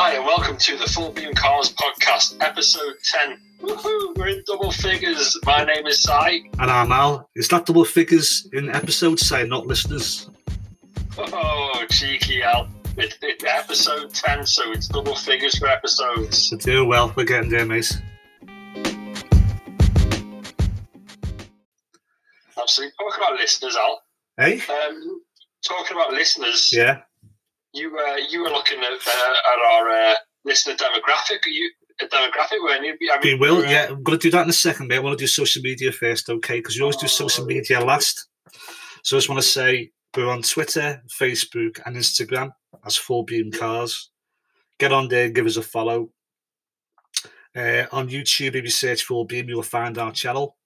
Hi, and welcome to the Full Beam Cars podcast, episode 10. Woohoo! We're in double figures. My name is Sai. And I'm Al. Is that double figures in episode, say, not listeners? Oh, cheeky Al. It, it, episode 10, so it's double figures for episodes. We're doing well. We're getting there, mate. Absolutely. Talking about listeners, Al. Hey? Um, talking about listeners, Yeah. You uh, you were looking at, uh, at our uh, listener demographic. Are you a demographic, weren't you? I We will, uh, yeah. I'm going to do that in a second, mate. I want to do social media first, okay? Because you always do social media last. So I just want to say we're on Twitter, Facebook, and Instagram as Full Beam Cars. Get on there, give us a follow. Uh, on YouTube, if you search Full Beam, you'll find our channel.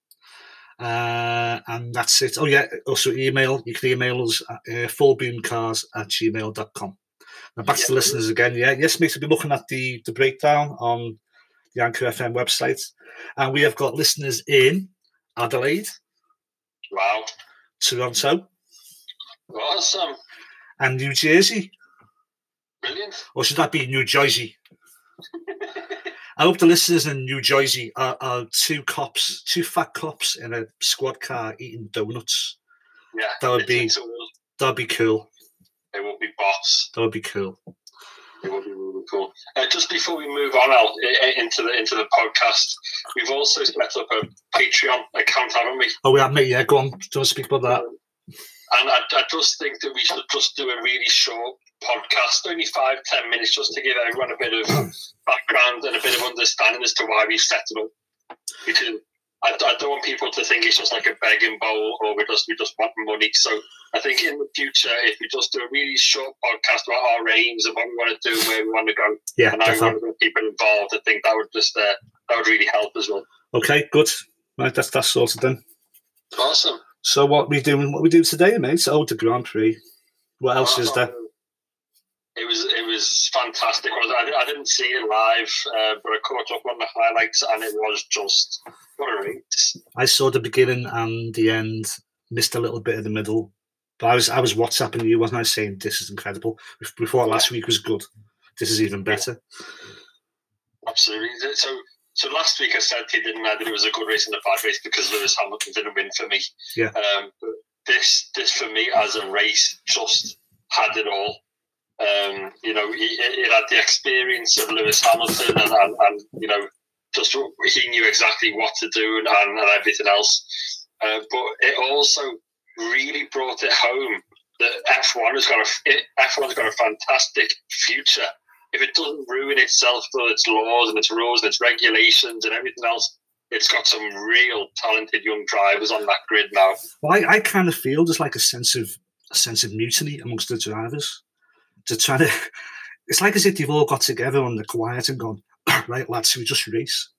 Uh, and that's it. Oh, yeah. Also, email. You can email us at uh, fullbeamcars at gmail.com. Now, back to the listeners again. Yeah, yes, mate. We'll be looking at the, the breakdown on the Anchor FM website. And we have got listeners in Adelaide, Wow. Toronto, Awesome. and New Jersey. Brilliant. Or should that be New Jersey? I hope the listeners in New Jersey are, are two cops, two fat cops in a squad car eating donuts. Yeah. That would be- That'd be cool. They will be boss. That would be cool. It would be really cool. Uh, just before we move on Al, into the into the podcast, we've also set up a Patreon account, haven't we? Oh, we have mate. Yeah, go on. Do you want to speak about that? And I, I just think that we should just do a really short podcast, only five ten minutes, just to give everyone a bit of background and a bit of understanding as to why we set it up. Because I, I don't want people to think it's just like a begging bowl or we just we just want money. So I think in the future, if we just do a really short podcast about our aims and what we want to do, where we want to go, Yeah, and I want to get people involved. I think that would just uh, that would really help as well. Okay, good. Right, that's that's sorted then. Awesome. So what we doing? What we do today, mate? Oh, the Grand Prix. What else is there? It was it was fantastic. I, I, didn't see it live, uh, but I caught up on the highlights, and it was just what a race. I saw the beginning and the end. Missed a little bit of the middle, but I was I was WhatsApping you, wasn't I? Saying this is incredible. We thought last week was good. This is even better. Absolutely. So so last week I said he didn't know that it was a good race and a bad race because Lewis Hamilton didn't win for me. Yeah. Um, but this this for me as a race just had it all. Um, you know, he, it had the experience of Lewis Hamilton, and, and, and you know, just he knew exactly what to do and, and, and everything else. Uh, but it also really brought it home that F1 has got a it, F1 has got a fantastic future if it doesn't ruin itself through its laws and its rules and its regulations and everything else, it's got some real talented young drivers on that grid now. Well, I, I kind of feel there's like a sense of a sense of mutiny amongst the drivers. To try to, it's like as if they've all got together on the quiet and gone, right, lads, we just race.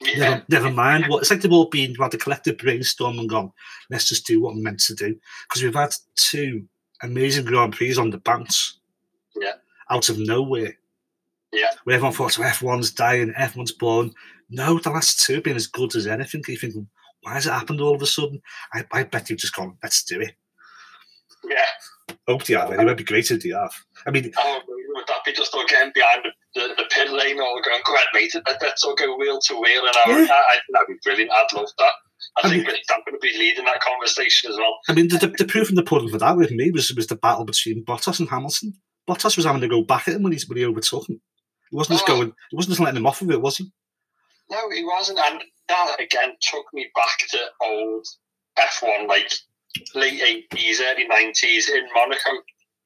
Yeah, Never, never mind. What it's like they've all been had a collective brainstorm and gone, let's just do what we're meant to do. Because we've had two amazing Grand Prix on the bounce. Yeah. Out of nowhere. Yeah. Where everyone thought, oh, F1's dying, F1's born. No, the last two have been as good as anything. You think, why has it happened all of a sudden? I, I bet you've just gone, let's do it. yeah. Hope they have. Anyway, it'd be great if they have. I mean, Oh, would that be just getting behind the, the, the pit lane or going, go ahead, mate, let, let's all go wheel to wheel? And I, Yeah. I, I, that'd be brilliant. I'd love that. I, I think that I'm going to be leading that conversation as well. I mean, the, the, the proof in the pudding for that with me was was the battle between Bottas and Hamilton. Bottas was having to go back at him when he when he overtook him. He wasn't just going. He wasn't just letting him off of it, was he? No, he wasn't. And that again took me back to old F1, like late 80s, early 90s in Monaco.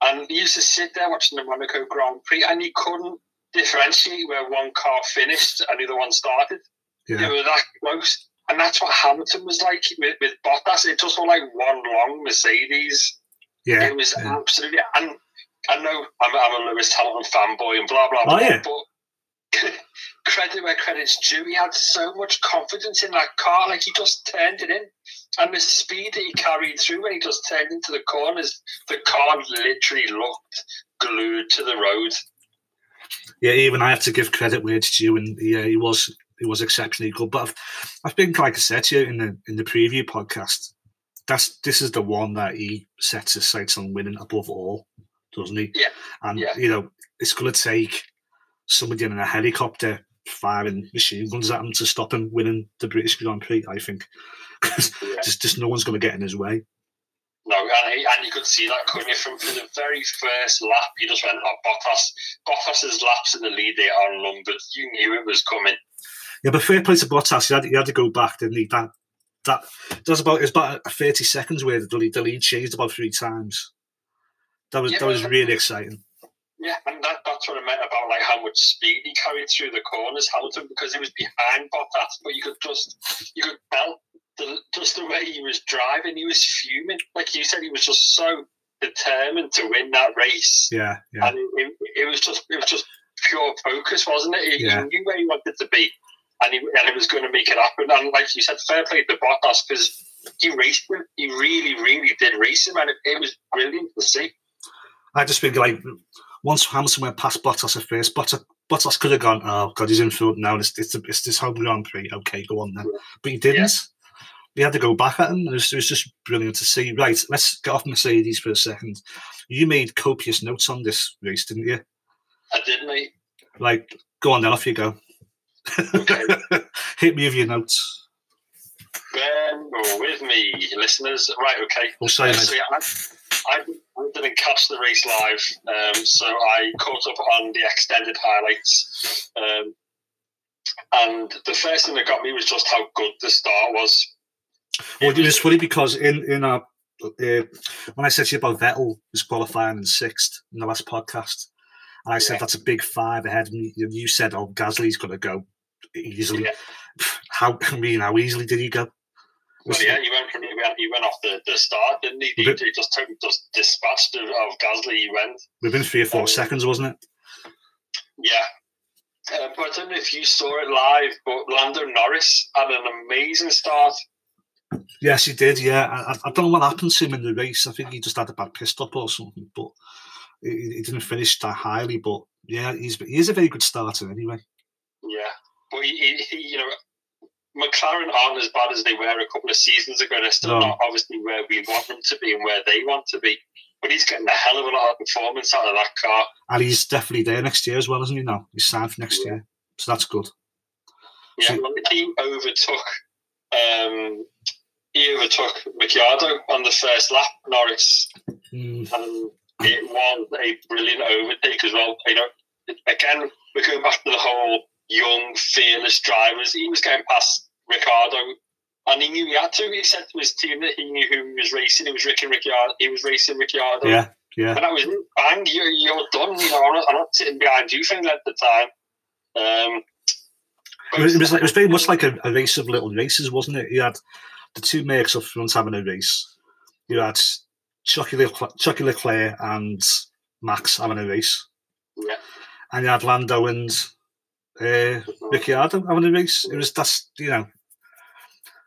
And you used to sit there watching the Monaco Grand Prix and you couldn't differentiate where one car finished and the other one started. They were that close. And that's what Hamilton was like with, with Bottas. It just was like one long Mercedes. Yeah. it was yeah. absolutely. And I know I'm, I'm a Lewis Hamilton fanboy and blah, blah, blah. But credit where credit's due. He had so much confidence in that car. Like he just turned it in. And the speed that he carried through when he just turned into the corners, the car literally looked glued to the road. Yeah, even I have to give credit where it's due, and yeah, he was he was exceptionally good. But I've, I've been like I said to you in the in the preview podcast, that's this is the one that he sets his sights on winning above all, doesn't he? Yeah, And yeah. you know, it's going to take somebody in a helicopter firing machine guns at him to stop him winning the British Grand Prix. I think Yeah. just just no one's going to get in his way. No, and, he- and you could see that, couldn't you? From, from the very first lap, He just went, oh, Bottas. Bottas's laps in the lead they are numbered. You knew it was coming. Yeah, but fair play to Bottas. He had, he had to go back, didn't he? That that that was about it was about thirty seconds where the lead, the lead changed about three times. That was Yeah, that was really exciting. Yeah, and that, that's what I meant about like how much speed he carried through the corners, Hamilton, because he was behind Bottas, but you could just you could tell the, just the way he was driving, he was fuming. Like you said, he was just so determined to win that race, Yeah, yeah, and it, it, was just it was just pure focus, wasn't it? He, Yeah. he knew where he wanted to be, and he and he was going to make it happen. And like you said, fair play to Bottas because he raced him. He really, really did race him, and it, it was brilliant to see. I just think like once Hamilton went past Bottas at first, Bottas, Bottas could have gone, oh god, he's in front now. It's it's, it's this home Grand Prix. Okay, go on then. But he didn't. He had to go back at him. It was, it was just brilliant to see. Right, let's get off Mercedes for a second. You made copious notes on this race, didn't you? I did, mate. Like, go on then, off you go. Okay. Hit me with your notes. Bear with me, listeners. Right, okay. Oh, sorry, Uh, so, yeah, I, I, I didn't catch the race live, um, so I caught up on the extended highlights. Um, and the first thing that got me was just how good the start was. Well, it was funny because in in our uh, when I said to you about Vettel was qualifying in sixth in the last podcast, and I said Yeah. that's a big five ahead and You said, "Oh, Gasly's going to go easily." Yeah. How I mean, how easily did he go? Well, yeah, he went from he went, he went off the, the start, didn't he? He, But- he just took just dispatched of, of Gasly. He went, Within three or four Um, seconds, wasn't it? yeah. Uh, but I don't know if you saw it live, but Lando Norris had an amazing start. Yes, he did. Yeah, I, I- don't know what happened to him in the race. I think he just had a bad pit stop or something, but he, he didn't finish that highly. But yeah, he's he is a very good starter anyway. Yeah, but he, he, you know, McLaren aren't as bad as they were a couple of seasons ago. They're still No. not obviously where we want them to be and where they want to be. But he's getting a hell of a lot of performance out of that car. And he's definitely there next year as well, isn't he? Now he's signed for next Yeah. year, so that's good. Yeah, So- well, he overtook. Um, he overtook Ricciardo on the first lap, Norris, Mm, and it was a brilliant overtake as well. You know, again, we're going back to the whole young, fearless drivers. He was getting past Ricardo, and he knew he had to. He said to his team that he knew who he was racing. It was Ricky Ricciardo. He was racing Ricciardo. yeah, yeah. And that was bang. You're, you're done. You know, I'm not, I'm not sitting behind you for length of time. Um, It was, it was, like, it was very much like a, a race of little races, wasn't it? You had the two Mercs up front having a race. You had Chucky, Leclerc, Chucky Leclerc and Max having a race. Yeah. And you had Lando and uh, Ricciardo having a race. It was that's you know.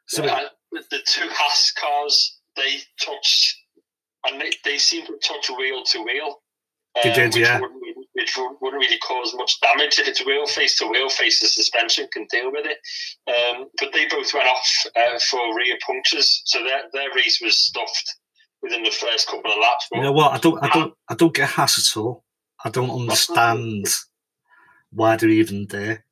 So Uh, the, two Haas cars, they touched, and they, they seem to touch wheel to wheel. Um, did, which yeah. Wouldn't really, which wouldn't really cause much damage if it's wheel face to wheel face. The suspension can deal with it. Um, but they both went off uh, for rear punctures, so their their race was stuffed within the first couple of laps. But you know what? I don't, I don't, I don't get Haas at all. I don't understand why they're even there.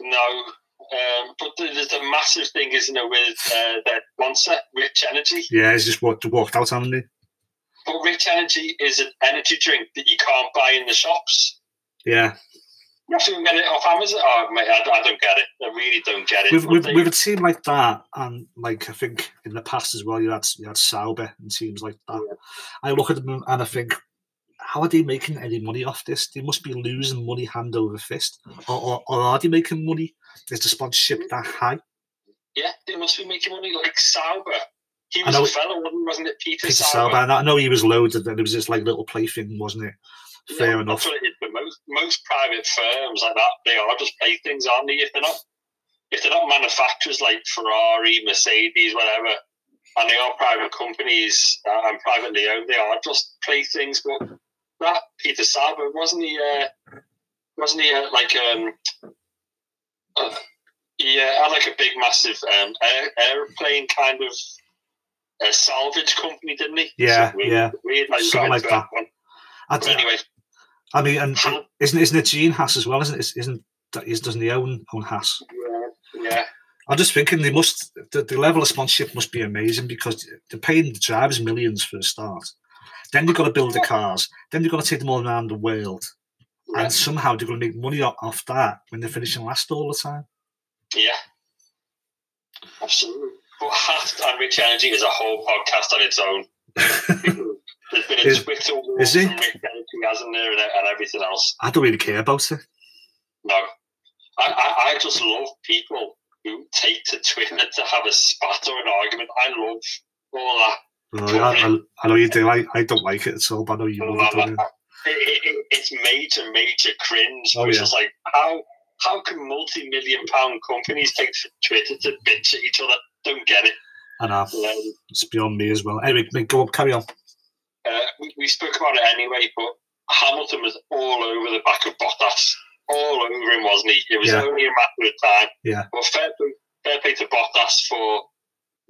No. Um, but there's a massive thing, isn't it, with uh, their sponsor, Rich Energy. Yeah, he's just walked, walked out, haven't they? But Rich Energy is an energy drink that you can't buy in the shops. Yeah, You have to get it off Amazon. Oh, mate, I, I don't get it. I really don't get it. with, But with, they- with a team like that, and like I think in the past as well, you had you had Sauber and teams like that. Yeah. I look at them and I think, how are they making any money off this? They must be losing money hand over fist, or, or, or are they making money? Is the sponsorship that high? yeah, they must be making money like Sauber. He was know a fellow, wasn't, wasn't it? Peter, Peter Sauber. Sauber, I know he was loaded, and it was just like little plaything, wasn't it? Fair that's enough. But most most private firms like that, they are just playthings, aren't they? If they're not, if they're not manufacturers like Ferrari, Mercedes, whatever, and they are private companies uh, and privately owned, they are just playthings. But that Peter Sauber wasn't he? Uh, wasn't he uh, like um? Uh, yeah, had like a big, massive um, air, airplane kind of a salvage company, didn't he? Yeah, So weird, yeah. Weird, like, Something like that. one. I, But anyway, I mean, and isn't isn't it Gene Haas as well? Isn't it? Isn't that doesn't he own own Haas? Yeah, yeah. I'm just thinking they must the, the level of sponsorship must be amazing because they're paying the drivers millions for a start. Then you've got to build the cars. Then you've got to take them all around the world. Yeah. And somehow they're going to make money off, off that when they're finishing last all the time. Yeah, absolutely. But Haas and Rich Energy is a whole podcast on its own. There's been a Is- Twitter war is it? from Rich Energy, hasn't there, and, and everything else. I don't really care about it. No, I, I, I just love people who take to Twitter to have a spat or an argument. I love all that. No, I, I, I know you do. I, I don't like it at all, but I know you love it. don't you? It, it, it, it's major, major cringe. Oh, it's yeah. just like how how can multi-million pound companies take to Twitter to bitch at each other? Don't get it. I know. Um, It's beyond me as well. Anyway, go on, carry on. uh, we, we spoke about it anyway, but Hamilton was all over the back of Bottas, all over him, wasn't he? It was Yeah. only a matter of time. Yeah. Well, fair play, fair play to Bottas for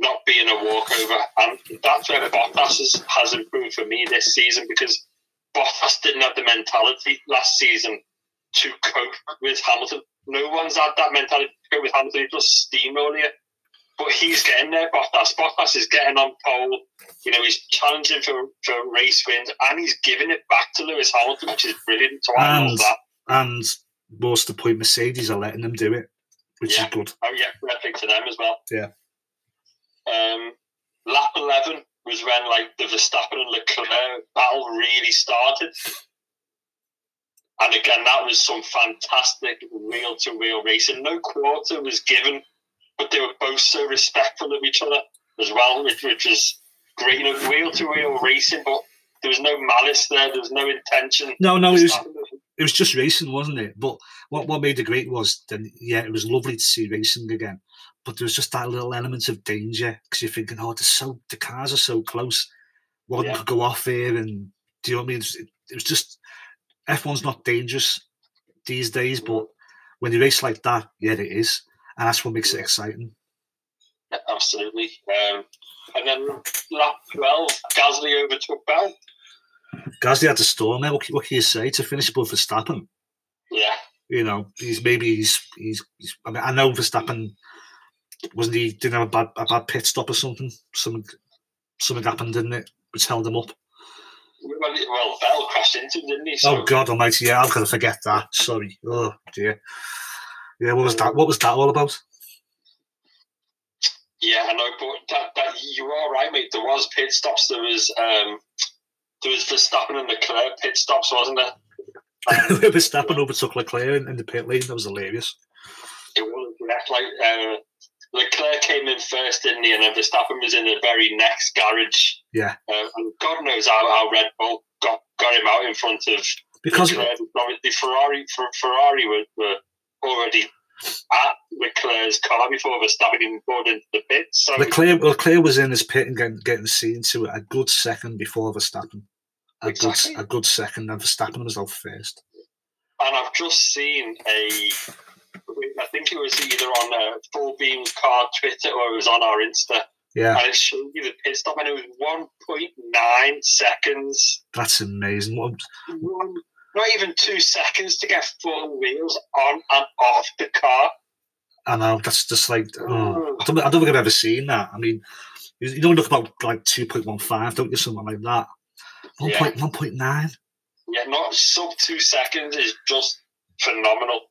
not being a walkover, and that's where Bottas has, has improved for me this season because Bottas didn't have the mentality last season to cope with Hamilton. No one's had that mentality to cope with Hamilton. He just steamroll you. But he's getting there, Bottas. Bottas is getting on pole. You know, he's challenging for, for race wins and he's giving it back to Lewis Hamilton, which is brilliant. So I love And- that. And most of the point, Mercedes are letting them do it, which Yeah. is good. Oh, yeah, fair to them as well. Yeah. Um, lap 11 was when, like, the Verstappen and Leclerc battle really started. And again, that was some fantastic wheel to wheel racing. No quarter was given, but they were both so respectful of each other as well, which, which was great. You know, wheel to wheel racing, but there was no malice there, there was no intention. No, no, it was it was just racing, wasn't it? But what, what made it great was then, yeah, it was lovely to see racing again. But there was just that little element of danger because you're thinking, oh, so the cars are so close. One Yeah. could go off here, and do you know what I mean? It was, it was just F1's not dangerous these days, but when you race like that, yeah, it is, and that's what makes it exciting. Absolutely. Um, and then lap 12, Gasly overtook Bell. Gasly had to storm there. What, can- what can you say to finish above Verstappen? Yeah, You know, he's maybe he's he's. he's I mean, I know Verstappen wasn't he didn't have a bad a bad pit stop or something. Something something happened, didn't it? Which held him up. well, Bell crashed into him, didn't he? So, Oh God Almighty! Yeah, I'm gonna forget that. Sorry. Oh dear. Yeah, what was that? What was that all about? yeah, I know, but that, that, you are right, mate. There was pit stops. There was um, there was Verstappen and Leclerc pit stops, wasn't there? Verstappen overtook Leclerc in, the pit lane. That was hilarious. It was yeah, like uh, Leclerc came in first, didn't he? And then Verstappen was in the very next garage. Yeah. Uh, and God knows how, how Red Bull got, got him out in front of Because Leclerc. Obviously, Ferrari Ferrari were, were already at Leclerc's car before Verstappen even pulled into the pit. So Leclerc, Leclerc was in his pit and getting, getting seen to it a good second before Verstappen. A Exactly. good a good second, and Verstappen was out first. and I've just seen a. I think it was either on a Full Beams Car Twitter or it was on our Insta, Yeah, and it showed you the pit stop, and it was one point nine seconds. that's amazing. What, One, not even two seconds to get four wheels on and off the car. I know that's just like oh, I, don't, I don't think I've ever seen that. I mean, you you don't look about like two point one five, don't you? Something like that. One Yeah. point one point nine. Yeah, not sub two seconds is just phenomenal.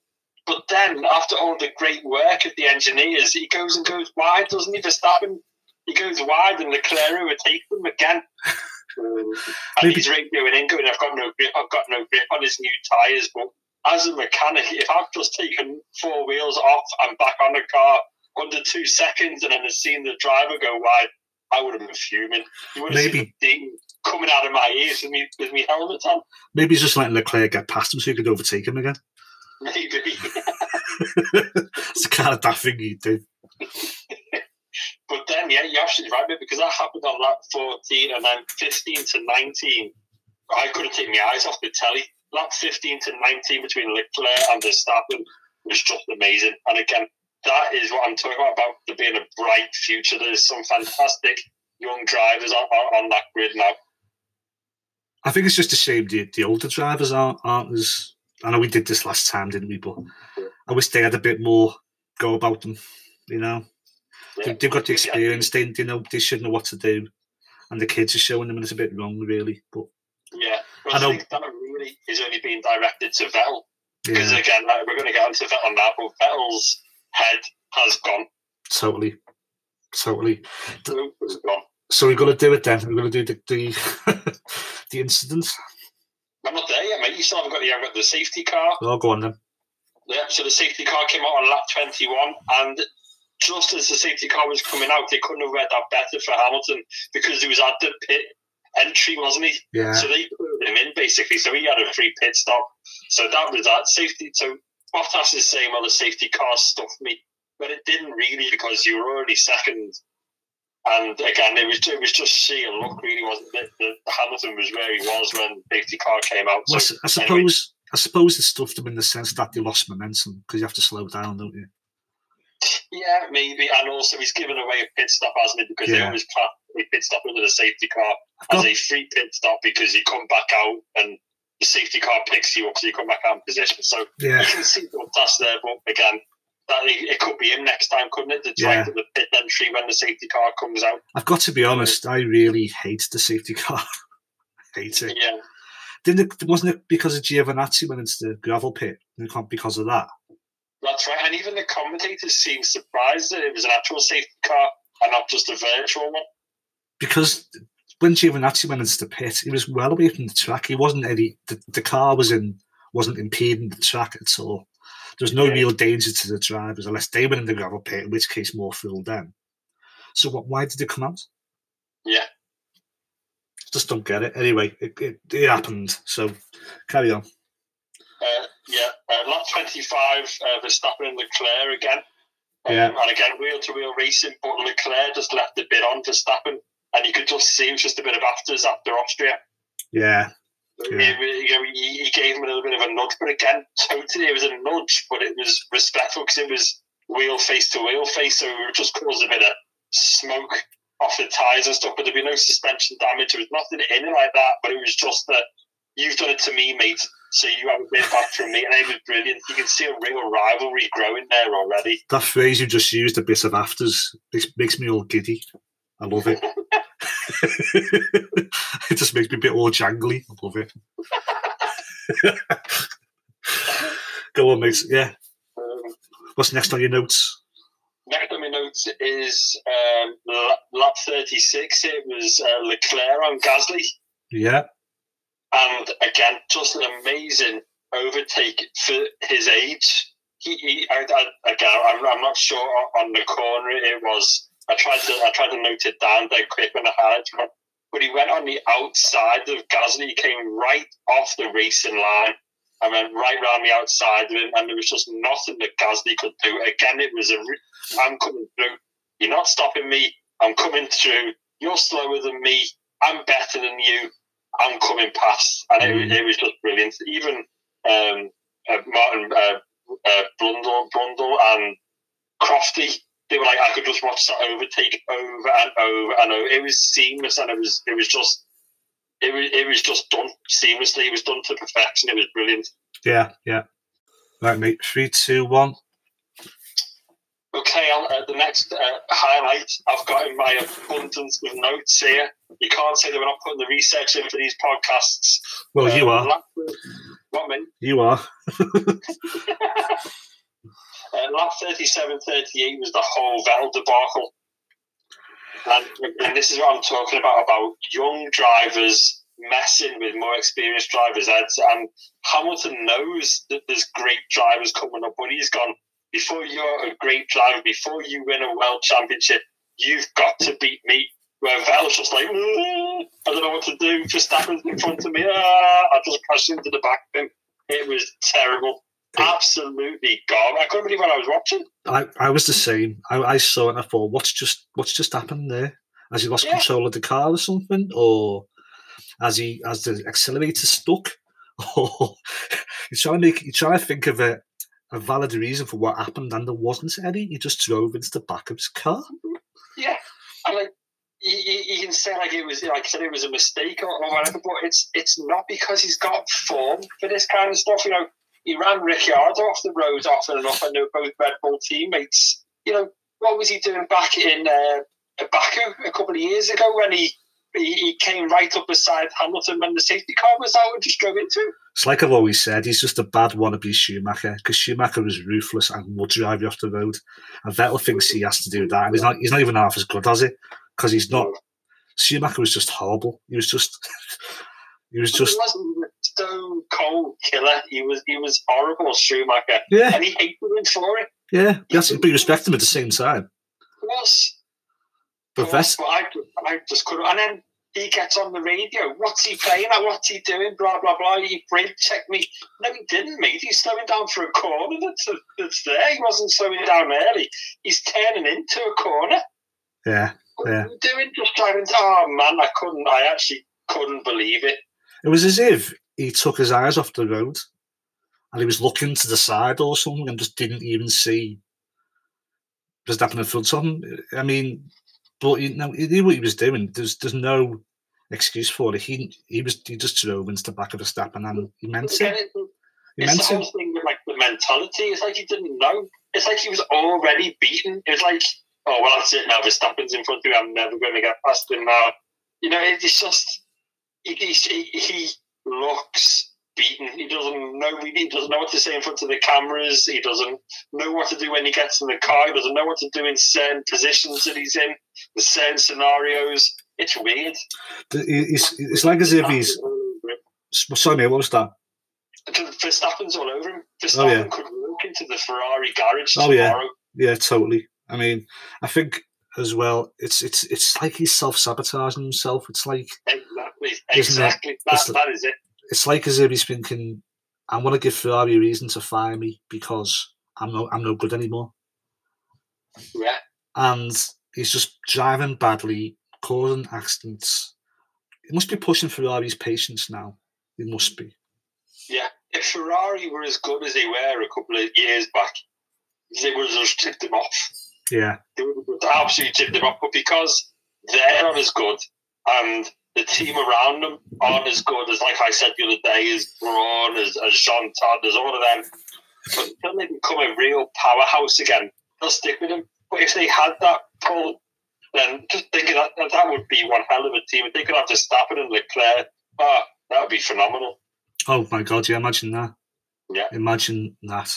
But then, after all the great work of the engineers, he goes and goes wide, doesn't he? Verstappen, he goes wide, and Leclerc would take them again. Um, and Maybe- he's radioing in, going, "I've got no grip. I've got no grip on his new tyres." But as a mechanic, if I've just taken four wheels off and back on the car under two seconds, and then seen the driver go wide, I would have been fuming. You would have Maybe- seen the coming out of my ears with me with me helmet on. Maybe he's just letting Leclerc get past him so he could overtake him again. Maybe. it's the kind of daft thing you do. But then, yeah, you're absolutely right, mate, because that happened on lap 14 and then 15 to 19. I couldn't take my eyes off the telly. Lap 15 to 19 between Leclerc and Verstappen was just amazing. And again, that is what I'm talking about, about there being a bright future. There's some fantastic young drivers on, on, on that grid now. I think it's just a shame the, the older drivers aren't aren't as. I know we did this last time, didn't we? But I wish they had a bit more go about them. You know, they, they've got the experience. They, they know they should know what to do, and the kids are showing them, and it's a bit wrong, really. But Yeah, I I, know- think that really is only being directed to Vettel because yeah, again, like, we're going to get onto Vettel now, but Vettel's head has gone. totally, totally. Gone. So we're gonna do it then. We're gonna do the the, the incident. I'm not there yet, mate. You still haven't got the, haven't got the safety car. Oh, go on then. Yeah, so the safety car came out on lap 21, and just as the safety car was coming out, they couldn't have read that better for Hamilton because he was at the pit entry, wasn't he? Yeah, So they put him in basically. So he had a free pit stop. So that was that safety. So Bottas is saying, well, the safety car stuffed me, but it didn't really because you were already second. And again, it was it was just sheer luck, really, wasn't it? The, the Hamilton was where he was when the safety car came out. well, I So I anyway. suppose I suppose it stuffed them in the sense that they lost momentum because you have to slow down, don't you? yeah, maybe. And also, he's given away a pit stop, hasn't he? Because they Yeah. always class a pit stop under the safety car I've as got, a free pit stop because he come back out and the safety car picks you up, so you come back out in position. So yeah, you can see Bottas there, but again, that it could be him next time, couldn't it? To try Yeah. to the pit entry when the safety car comes out. I've got to be honest. I really hate the safety car. hate it. Yeah, Didn't it? Wasn't it because of Giovinazzi went into the gravel pit? Because of that. that's right. And even the commentators seemed surprised that it was an actual safety car and not just a virtual one. because when Giovinazzi went into the pit, he was well away from the track. He wasn't any. The, the car was in wasn't impeding the track at all. There was no Yeah. real danger to the drivers unless they went in the gravel pit, in which case more fool them. So what? Why did it come out? Yeah. Just don't get it. Anyway, it, it, it happened. So carry on. Uh, yeah, uh, lap 25, uh, Verstappen and Leclerc again. Um, Yeah. And again, wheel to wheel racing, but Leclerc just left the bit on to Verstappen, and you could just see it was just a bit of afters after Austria. Yeah, Yeah. it- you know, he, he gave him a little bit of a nudge, but again, totally, it was a nudge, but it was respectful because it was wheel face to wheel face, so it just caused a bit of smoke off the tyres and stuff. But there'd be no suspension damage. There was nothing in it like that, but it was just that you've done it to me, mate. So you have a bit back from me, and it was brilliant. You can see a real rivalry growing there already. that phrase you just used, a bit of afters, makes, makes me all giddy. I love it. it just makes me a bit all jangly. I love it. Go on, mate. Yeah. Um, What's next on your notes? Next on my notes is um, lap, lap 36. It was uh, Leclerc on Gasly. Yeah. And again, just an amazing overtake for his age. He, he I, I, again, I'm, I'm not sure on the corner it was. I tried to I tried to note it down dead quick when I had it, but he went on the outside of Gasly. He came right off the racing line and went right round the outside of him, and there was just nothing that Gasly could do. Again, it was a I'm coming through. You're not stopping me. I'm coming through. You're slower than me. I'm better than you. I'm coming past, and it, it was just brilliant. Even um, uh, Martin uh, uh, and Crofty, they were like, I could just watch that overtake over and over and over. It was seamless, and it was it was just it was it was just done seamlessly. It was done to perfection. It was brilliant. Yeah. Yeah. Right, mate. Three, two, one. Okay, uh, the next uh, highlight I've got in my abundance of notes here. You can't say that we're not putting the research in for these podcasts. Well, you Uh, are. What, mate? You are. Uh, lap 37 38 was the whole Vettel debacle. And, and this is what I'm talking about about young drivers messing with more experienced drivers' heads. And Hamilton knows that there's great drivers coming up, but he's gone, before you're a great driver, before you win a world championship, you've got to beat me. Where Vettel's just like, "Mm, I don't know what to do. Just happens in front of me. Ah, I just crashed into the back of him. It was terrible. Absolutely gone. I couldn't believe what I was watching. I, I was the same. I, I saw it and I thought, what's just what's just happened there? Has he lost Yeah. control of the car or something? Or has he has the accelerator stuck? Or you're trying to make you're trying to think of a, a valid reason for what happened and there wasn't any. He just drove into the back of his car. Yeah. And like, you, you, can say like it was like I said it was a mistake or, or, whatever, but it's it's not because he's got form for this kind of stuff. You know, he ran Ricciardo off the road often enough, and they were both Red Bull teammates. You know, what was he doing back in uh, Baku a couple of years ago when he, he, he came right up beside Hamilton when the safety car was out and just drove into him? It's like I've always said, he's just a bad wannabe Schumacher because Schumacher is ruthless and will drive you off the road. And Vettel thinks he has to do that. And he's not, he's not even half as good as it because he's not. Schumacher was just horrible. He was just. he was just. He wasn't stone cold killer. He was he was horrible, Schumacher. Yeah. And he hated him for it. Yeah, yes, but you respect him at the same time. Yes. But Vest- I, I just couldn't. And then he gets on the radio. What's he playing at? What's he doing? Blah blah blah. He brake checked me. No, he didn't, mate. He's slowing down for a corner that's that's there. He wasn't slowing down early. He's turning into a corner. Yeah, yeah. Doing just driving. Oh man, I couldn't. I actually couldn't believe it. It was as if he took his eyes off the road and he was looking to the side or something and just didn't even see Verstappen in front of him. I mean, but you know, he knew what he was doing. There's there's no excuse for it. He he was he just drove into the back of Verstappen and he meant it. He it's meant the whole it. thing with like the mentality. It's like he didn't know. It's like he was already beaten. It was like, oh well, that's it now. Verstappen's in front of me. I'm never going to get past him now. You know, it's just he, he, he looks beaten. He doesn't know. He doesn't know what to say in front of the cameras. He doesn't know what to do when he gets in the car. He doesn't know what to do in certain positions that he's in, the certain scenarios. It's weird. It's, it's like as if he's. Sorry. What was that? Verstappen's all over him. Oh, Verstappen oh, yeah. could walk into the Ferrari garage oh, tomorrow. Yeah. yeah, totally. I mean, I think as well, it's it's it's like he's self sabotaging himself. It's like exactly, exactly. That, that is it it's like as if he's thinking, I want to give Ferrari a reason to fire me because I'm no I'm no good anymore. Yeah. And he's just driving badly, causing accidents. He must be pushing Ferrari's patience now. He must be. Yeah. If Ferrari were as good as they were a couple of years back, they would have just tipped him off. Yeah. They would have absolutely tipped him off. But because they're not as good and the team around them aren't as good as, like I said the other day, as Brawn, as, as Jean Todt, as all of them. But until they become a real powerhouse again, they'll stick with them. But if they had that pull, then just thinking that that would be one hell of a team. If they could have Verstappen and Leclerc, oh, that would be phenomenal. Oh my god, yeah, imagine that. Yeah. Imagine that.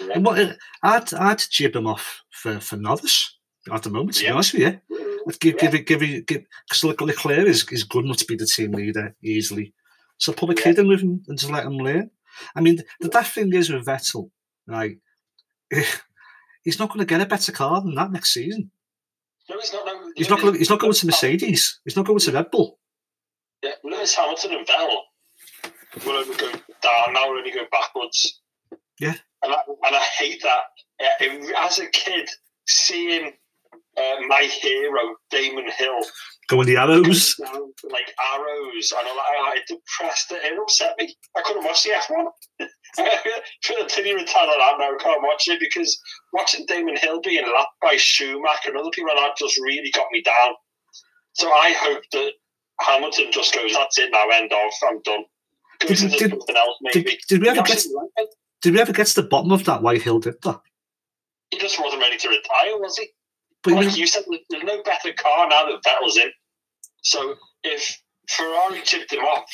Yeah. And what, I'd, I'd jib them off for, for Norris at the moment, to yeah. be honest with you mm. give, give it, give it, give because Leclerc is, is good enough to be the team leader easily. So put a kid in with him and just let him learn. I mean, the daft thing is with Vettel, right? He's not going to get a better car than that next season. No, he's not. No, he's not. Going, he's not going to Mercedes. He's not going to Red Bull. Yeah, Lewis Hamilton and Vettel will only go down. Now we're only going backwards. Yeah, and I, and I hate that. As a kid, seeing uh, my hero, Damon Hill. Going the arrows? Like arrows. And I'm like, I depressed it. It upset me. I couldn't watch the F1. Until you retire that now, I can't watch it because watching Damon Hill being lapped by Schumacher and other people like that just really got me down. So I hope that Hamilton just goes, that's it now, end of, I'm done. Goes did, did, else. Did, did we ever get, did we ever get to the bottom of that why Hill did that? He just wasn't ready to retire, was he? But like you said, there's no better car now that Vettel's in. So if Ferrari tipped him off,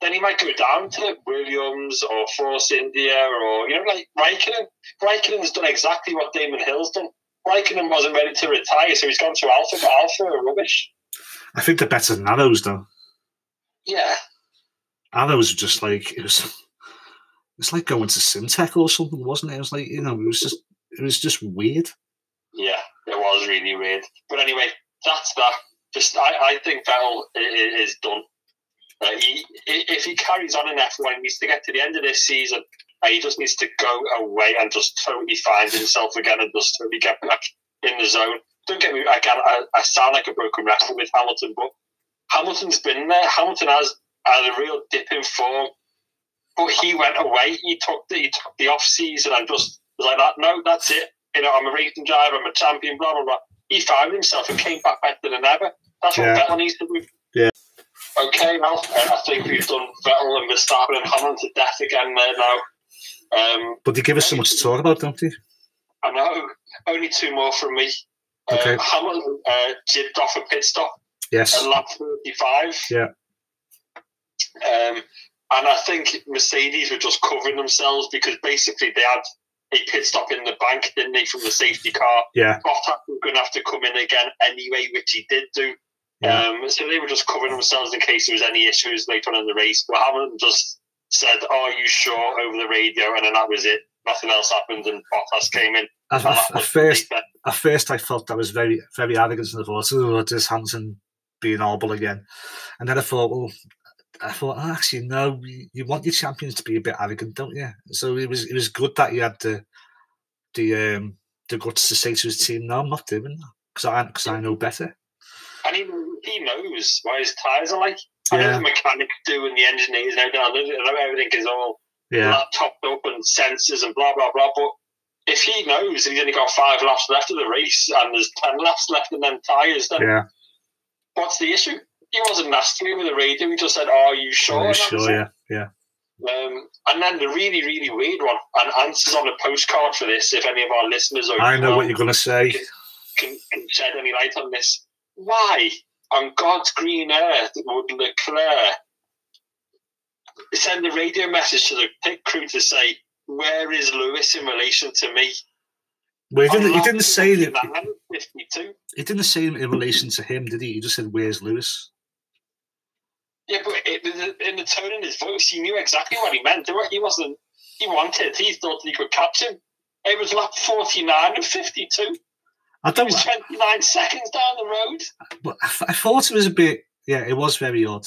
then he might go down to Williams or Force India or, you know, like Raikkonen. Raikkonen's done exactly what Damon Hill's done. Raikkonen wasn't ready to retire, so he's gone to Alfa, but Alfa are rubbish. I think they're better than Arrows, though. Yeah. Arrows were just like, it was, it's like going to Simtek or something, wasn't it? It was like, you know, it was just, it was just weird. Yeah it was really weird. But anyway, that's that. Just I, I think Vettel is done. Uh, he, if he carries on in F1, he needs to get to the end of this season. Uh, he just needs to go away and just totally find himself again and just totally get back in the zone. Don't get me again. I, I sound like a broken record with Hamilton, but Hamilton's been there. Hamilton has had a real dip in form, but he went away. He took the he took the off season and just was like that. No, that's it you know, I'm a racing driver, I'm a champion, blah, blah, blah. He found himself and came back better than ever. That's what Yeah. Vettel needs to do. Yeah. Okay, well, uh, I think we've done Vettel and Verstappen and Hamilton to death again there now. Um, But they give us so much to talk about, don't they? I know. Only two more from me. Okay. Uh, Hamilton uh, jibbed off a pit stop Yes. at lap 35. Yeah. Um, and I think Mercedes were just covering themselves because basically they had a pit stop in the bank, didn't he, from the safety car? Yeah. Bottas was going to have to come in again anyway, which he did do. Yeah. Um, so they were just covering themselves in case there was any issues later on in the race. But Hamilton just said, "Are you sure?" over the radio, and then that was it. Nothing else happened, and Bottas came in. At, at, at first, later. at first, I felt that was very, very arrogant, and the thought, "Oh, this Hamilton being horrible again." And then I thought, well, I thought, oh, actually, no, you, want your champions to be a bit arrogant, don't you? So it was, it was good that he had the, the, um, the guts to say to his team, "No, I'm not doing that because I, because I know better." And he, he knows why his tyres are like. I know Yeah. the mechanics do and the engineers and everything. I know, I know everything is all Yeah, laptopped up and sensors and blah, blah, blah. But if he knows he's only got five laps left of the race and there's 10 laps left in them tyres, then yeah, what's the issue? He wasn't nasty with the radio. He just said, Are you sure? oh, And sure, yeah, yeah. Um, and then the really, really weird one, and answers on a postcard for this, if any of our listeners are, I know what you're gonna say. can, can shed any light on this. Why, on God's green earth, would Leclerc send a radio message to the pit crew to say, Where is Lewis in relation to me? Well, he didn't, he didn't say that. 59, 52. He didn't say in relation to him, did he? He just said, "Where's Lewis?" Yeah, but it, in the tone in his voice, he knew exactly what he meant. He wasn't, he wanted, he thought he could catch him. It was lap 49 and 52. I It don't. was 29 seconds down the road. But I, I thought it was a bit. Yeah, it was very odd.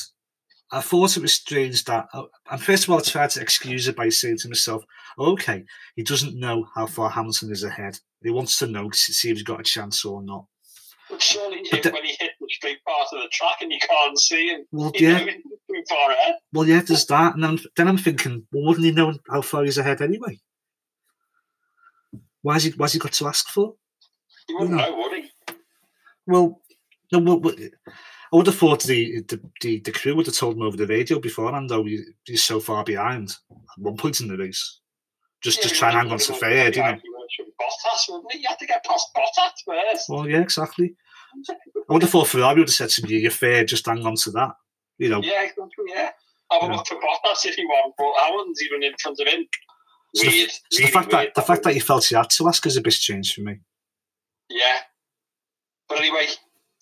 I thought it was strange that. uh, And first of all, I tried to excuse it by saying to myself, "Okay, he doesn't know how far Hamilton is ahead. He wants to know to see if he's got a chance or not." But surely, But the- when he straight part of the track and you can't see him, Well, yeah, too far ahead. well, yeah. There's that, and then, then I'm thinking, well, wouldn't he know how far he's ahead anyway? Why has he? Why's he got to ask for? He wouldn't No. know, would he? Well, no, well, well, I would have thought the, the the the crew would have told him over the radio beforehand, though he, he's so far behind at one point in the race. Just Yeah, just try and hang on to know you know. he was from Bottas, wouldn't he? You had to get past Bottas first. Well, yeah, exactly. I would have thought Ferrari would have said to me, "You're fair, just hang on to that." You know, Yeah, exactly, yeah. Have a Yeah. look for Bottas if you want, but Hamilton's even in front of him. So the- Weird. so the fact that weird. the fact that he felt he had to ask is a bit strange for me. Yeah. But anyway,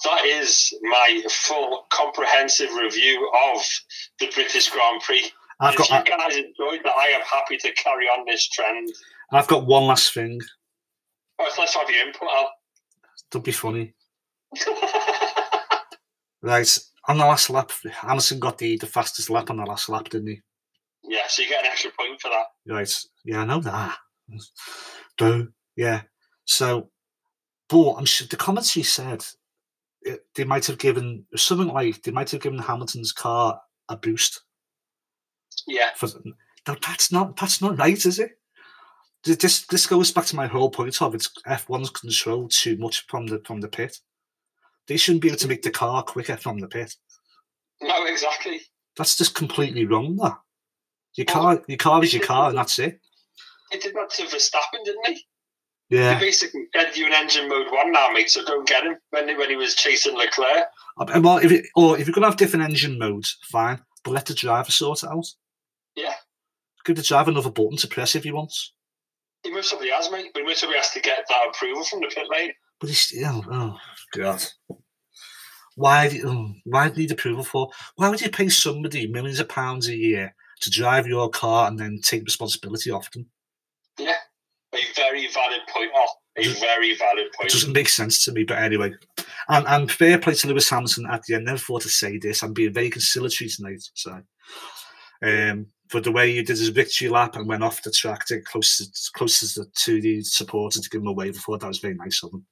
that is my full comprehensive review of the British Grand Prix. I've if got you guys enjoyed that, I am happy to carry on this trend. I've got one last thing. Oh, let's have your input, Al. Don't be funny, right? On the last lap, Hamilton got the, the fastest lap on the last lap, didn't he? yeah, so you get an extra point for that. Right. Yeah, I know that. Do Yeah. So, but I'm sure the comments commentary said it, they might have given something like they might have given Hamilton's car a boost. Yeah. For no, that's not that's not right, is it? This this goes back to my whole point of it's F1's control too much from the from the pit. They shouldn't be able to make the car quicker from the pit. No, exactly. That's just completely wrong. That your Well, car, your car is your car, and that's it. He did that to Verstappen, didn't he? Yeah. He basically said you in engine mode one now, mate, so don't get him when he, when he was chasing Leclerc. Well, if it, or if you're going to have different engine modes, fine, but let the driver sort it out. Yeah. Give the driver another button to press if he wants. He most probably has, mate, but he most probably has to get that approval from the pit lane. But he's oh, oh god. Why? do you- oh, why do you need approval for? Why would you pay somebody millions of pounds a year to drive your car and then take responsibility off them? Yeah. A very valid point, oh, a very valid It point. doesn't make sense to me, but anyway. And, and fair play to Lewis Hamilton at the end. Never thought to say this. I'm being very conciliatory tonight. So, um, for the way he did his victory lap and went off the track to closest closest to the supporters to give him a wave, I thought that was very nice of him.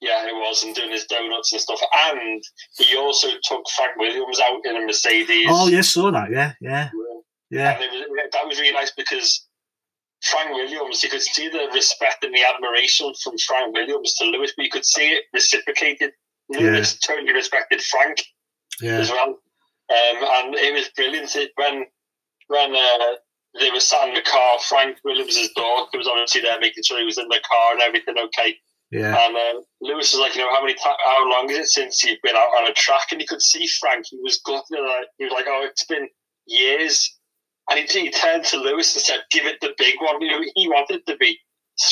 Yeah, it was, and doing his donuts and stuff. And he also took Frank Williams out in a Mercedes. Oh yeah, saw that. Yeah, yeah, yeah. And it was, that was really nice because Frank Williams, you could see the respect and the admiration from Frank Williams to Lewis, but you could see it reciprocated Lewis totally respected Frank Yeah. as well. Um, and it was brilliant it, when when uh, they were sat in the car. Frank Williams' daughter was obviously there, making sure he was in the car and everything okay. Yeah. And uh, Lewis was like, you know, how many ti how long is it since you've been out on a track? And you could see Frank. He was gutted. Like, he was like, oh, it's been years. And he, he turned to Lewis and said, give it the big one. You know, he wanted to be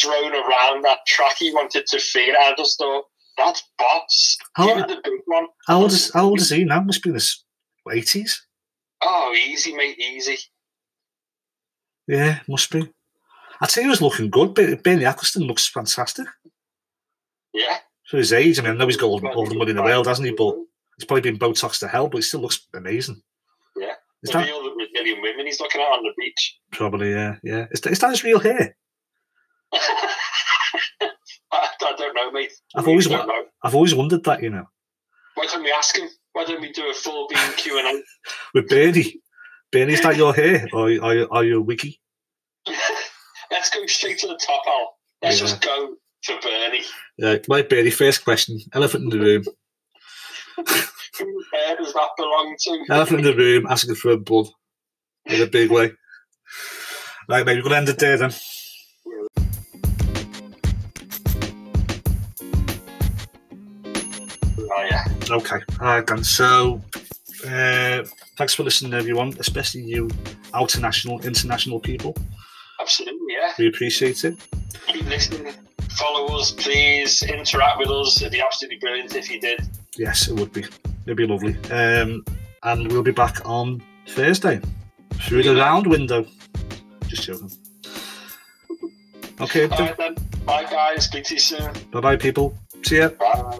thrown around that track. He wanted to feel it. I just thought, that's boss. How- Give it the big one. How old is How old is he now? Must be in his eighties. Oh, easy, mate, easy. Yeah, must be. I tell you, he was looking good. but Bernie Ecclestone looks fantastic Yeah. for his age. I mean, I know he's got all, the- all the money in the world, hasn't he? But he's probably been Botox to hell, but he still looks amazing. Yeah. Is The that real Brazilian women he's looking at on the beach. probably yeah, yeah? Is that, is that his real hair? I, I don't know, mate. I've I always don't know. I've always wondered that, you know, Why don't we ask him? Why don't we do a full beam Q and A? with Bernie. Bernie, is that your hair, or are you, are you a wiki? Let's go straight to the top, Al. Let's Yeah. just go for Bernie. Uh, my Bernie. First question: Elephant in the room. Who hair does that belong to? Elephant in the room, asking for a blood in a big way. Right, mate, we're gonna end it there then. Oh, yeah. Okay. All right, then. So, uh, thanks for listening, everyone, especially you international, international people. Absolutely, yeah. We appreciate it. Keep listening. Follow us, please. Interact with us. It'd be absolutely brilliant if you did. Yes, it would be. It'd be lovely. Um, and we'll be back on Thursday through the round window. Just joking. Okay. All right, then. Bye, guys. Speak to you soon. Bye bye, people. See ya. Bye.